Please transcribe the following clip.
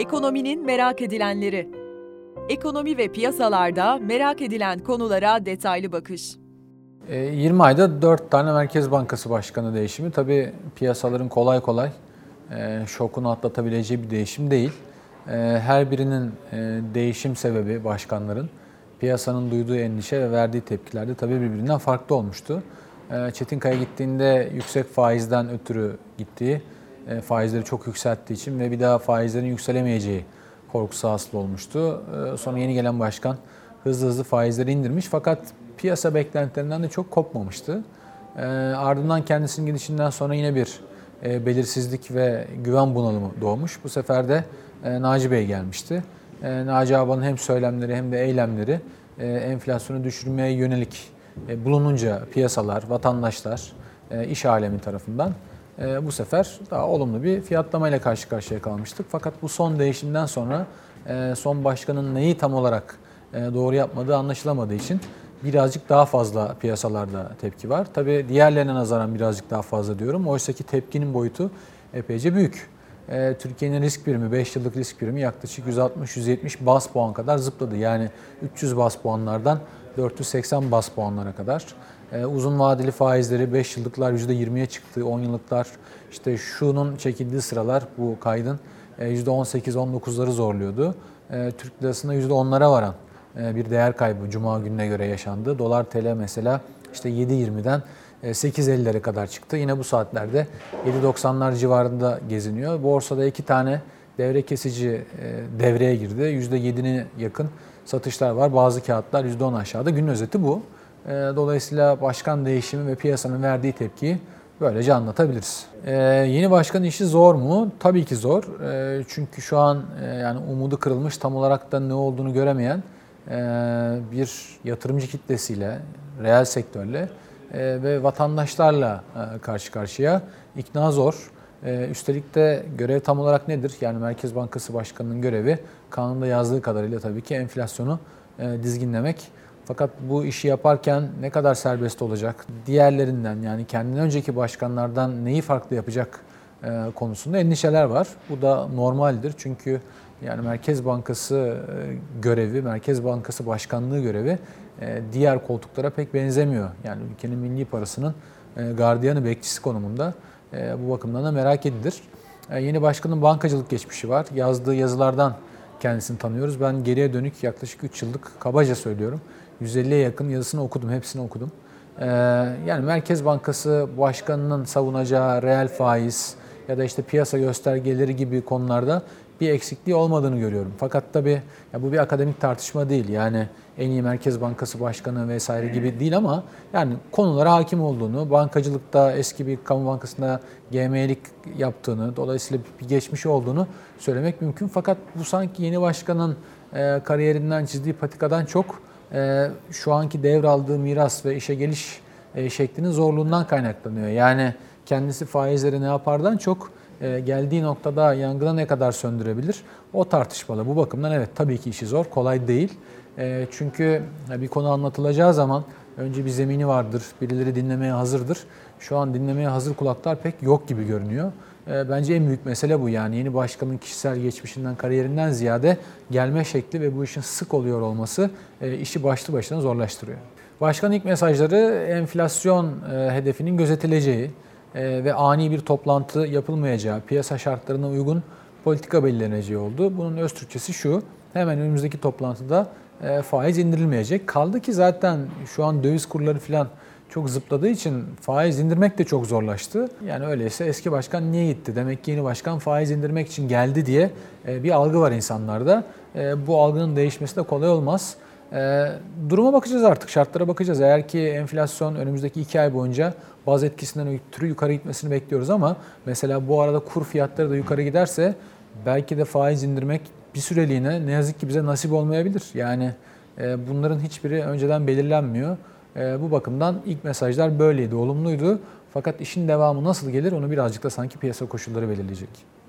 Ekonominin merak edilenleri. Ekonomi ve piyasalarda merak edilen konulara detaylı bakış. 20 E, ayda 4 tane Merkez Bankası Başkanı değişimi. Tabii piyasaların kolay kolay e, şokunu atlatabileceği bir değişim değil. E, Her birinin değişim sebebi başkanların piyasanın duyduğu endişe ve verdiği tepkiler de tabii birbirinden farklı olmuştu. E, Çetinkaya gittiğinde yüksek faizden ötürü gittiği, faizleri çok yükselttiği için ve bir daha faizlerin yükselemeyeceği korkusu hasıl olmuştu. E, Sonra yeni gelen başkan hızlı hızlı faizleri indirmiş fakat piyasa beklentilerinden de çok kopmamıştı. E, Ardından kendisinin gidişinden sonra yine bir e, belirsizlik ve güven bunalımı doğmuş. Bu sefer de e, Naci Bey gelmişti. E, Naci Ağabey'in hem söylemleri hem de eylemleri e, enflasyonu düşürmeye yönelik e, bulununca piyasalar, vatandaşlar, e, iş alemi tarafından e, bu sefer daha olumlu bir fiyatlamayla karşı karşıya kalmıştık. Fakat bu son değişimden sonra e, son başkanın neyi tam olarak e, doğru yapmadığı anlaşılamadığı için birazcık daha fazla piyasalarda tepki var. Tabii diğerlerine nazaran birazcık daha fazla diyorum. Oysa ki tepkinin boyutu epeyce büyük. E, Türkiye'nin risk birimi, 5 yıllık risk birimi yaklaşık 160-170 bas puan kadar zıpladı. Yani 300 bas puanlardan 480 bas puanlara kadar. E, uzun vadeli faizleri 5 yıllıklar %20'ye çıktı, 10 yıllıklar işte şunun çekildiği sıralar bu kaydın e, %18-19'ları zorluyordu. E, Türk lirasında %10'lara varan e, bir değer kaybı Cuma gününe göre yaşandı. Dolar TL mesela işte 7.20'den 8.50'lere kadar çıktı. Yine bu saatlerde 7.90'lar civarında geziniyor. Borsada iki tane devre kesici devreye girdi. %7'ine yakın satışlar var. Bazı kağıtlar %10 aşağıda. Günün özeti bu. Dolayısıyla başkan değişimi ve piyasanın verdiği tepkiyi böylece anlatabiliriz. Ee, yeni başkanın işi zor mu? Tabii ki zor. Çünkü şu an e, yani umudu kırılmış, tam olarak da ne olduğunu göremeyen e, bir yatırımcı kitlesiyle, reel sektörle e, ve vatandaşlarla e, karşı karşıya. İkna zor. E, üstelik de görev tam olarak nedir? Yani Merkez Bankası Başkanı'nın görevi kanunda yazdığı kadarıyla tabii ki enflasyonu e, dizginlemek. Fakat bu işi yaparken ne kadar serbest olacak? Diğerlerinden yani kendinden önceki başkanlardan neyi farklı yapacak e, konusunda endişeler var. Bu da normaldir çünkü yani Merkez Bankası e, görevi, Merkez Bankası Başkanlığı görevi diğer koltuklara pek benzemiyor. Yani ülkenin milli parasının gardiyanı, bekçisi konumunda. Bu bakımdan da merak edilir. Yeni başkanın bankacılık geçmişi var. Yazdığı yazılardan kendisini tanıyoruz. Ben geriye dönük yaklaşık 3 yıllık kabaca söylüyorum. 150'ye yakın yazısını okudum, hepsini okudum. Ee, yani Merkez Bankası Başkanı'nın savunacağı reel faiz ya da işte piyasa göstergeleri gibi konularda bir eksikliği olmadığını görüyorum. Fakat tabii ya bu bir akademik tartışma değil. Yani en iyi Merkez Bankası Başkanı vesaire gibi değil ama yani konulara hakim olduğunu, bankacılıkta eski bir kamu bankasında GM'lik yaptığını, dolayısıyla bir geçmişi olduğunu söylemek mümkün. Fakat bu sanki yeni başkanın e, kariyerinden çizdiği patikadan çok e, şu anki devraldığı miras ve işe geliş e, şeklinin zorluğundan kaynaklanıyor. Yani kendisi faizleri ne yapardan çok e, geldiği noktada yangına ne kadar söndürebilir o tartışmalı. Bu bakımdan evet tabii ki işi zor, kolay değil. E, çünkü bir konu anlatılacağı zaman önce bir zemini vardır, birileri dinlemeye hazırdır. Şu an dinlemeye hazır kulaklar pek yok gibi görünüyor. E, bence en büyük mesele bu yani yeni başkanın kişisel geçmişinden, kariyerinden ziyade gelme şekli ve bu işin sık oluyor olması e, işi başlı başına zorlaştırıyor. Başkanın ilk mesajları enflasyon e, hedefinin gözetileceği ve ani bir toplantı yapılmayacağı, piyasa şartlarına uygun politika belirleneceği oldu. Bunun öz Türkçesi şu, hemen önümüzdeki toplantıda faiz indirilmeyecek. Kaldı ki zaten şu an döviz kurları falan çok zıpladığı için faiz indirmek de çok zorlaştı. Yani öyleyse eski başkan niye gitti? Demek ki yeni başkan faiz indirmek için geldi diye e, bir algı var insanlarda. E, bu algının değişmesi de kolay olmaz. E, duruma bakacağız artık, şartlara bakacağız. Eğer ki enflasyon önümüzdeki iki ay boyunca baz etkisinden ötürü yukarı gitmesini bekliyoruz ama mesela bu arada kur fiyatları da yukarı giderse belki de faiz indirmek bir süreliğine ne yazık ki bize nasip olmayabilir. Yani bunların hiçbiri önceden belirlenmiyor. E, bu bakımdan ilk mesajlar böyleydi, olumluydu. Fakat işin devamı nasıl gelir onu birazcık da sanki piyasa koşulları belirleyecek.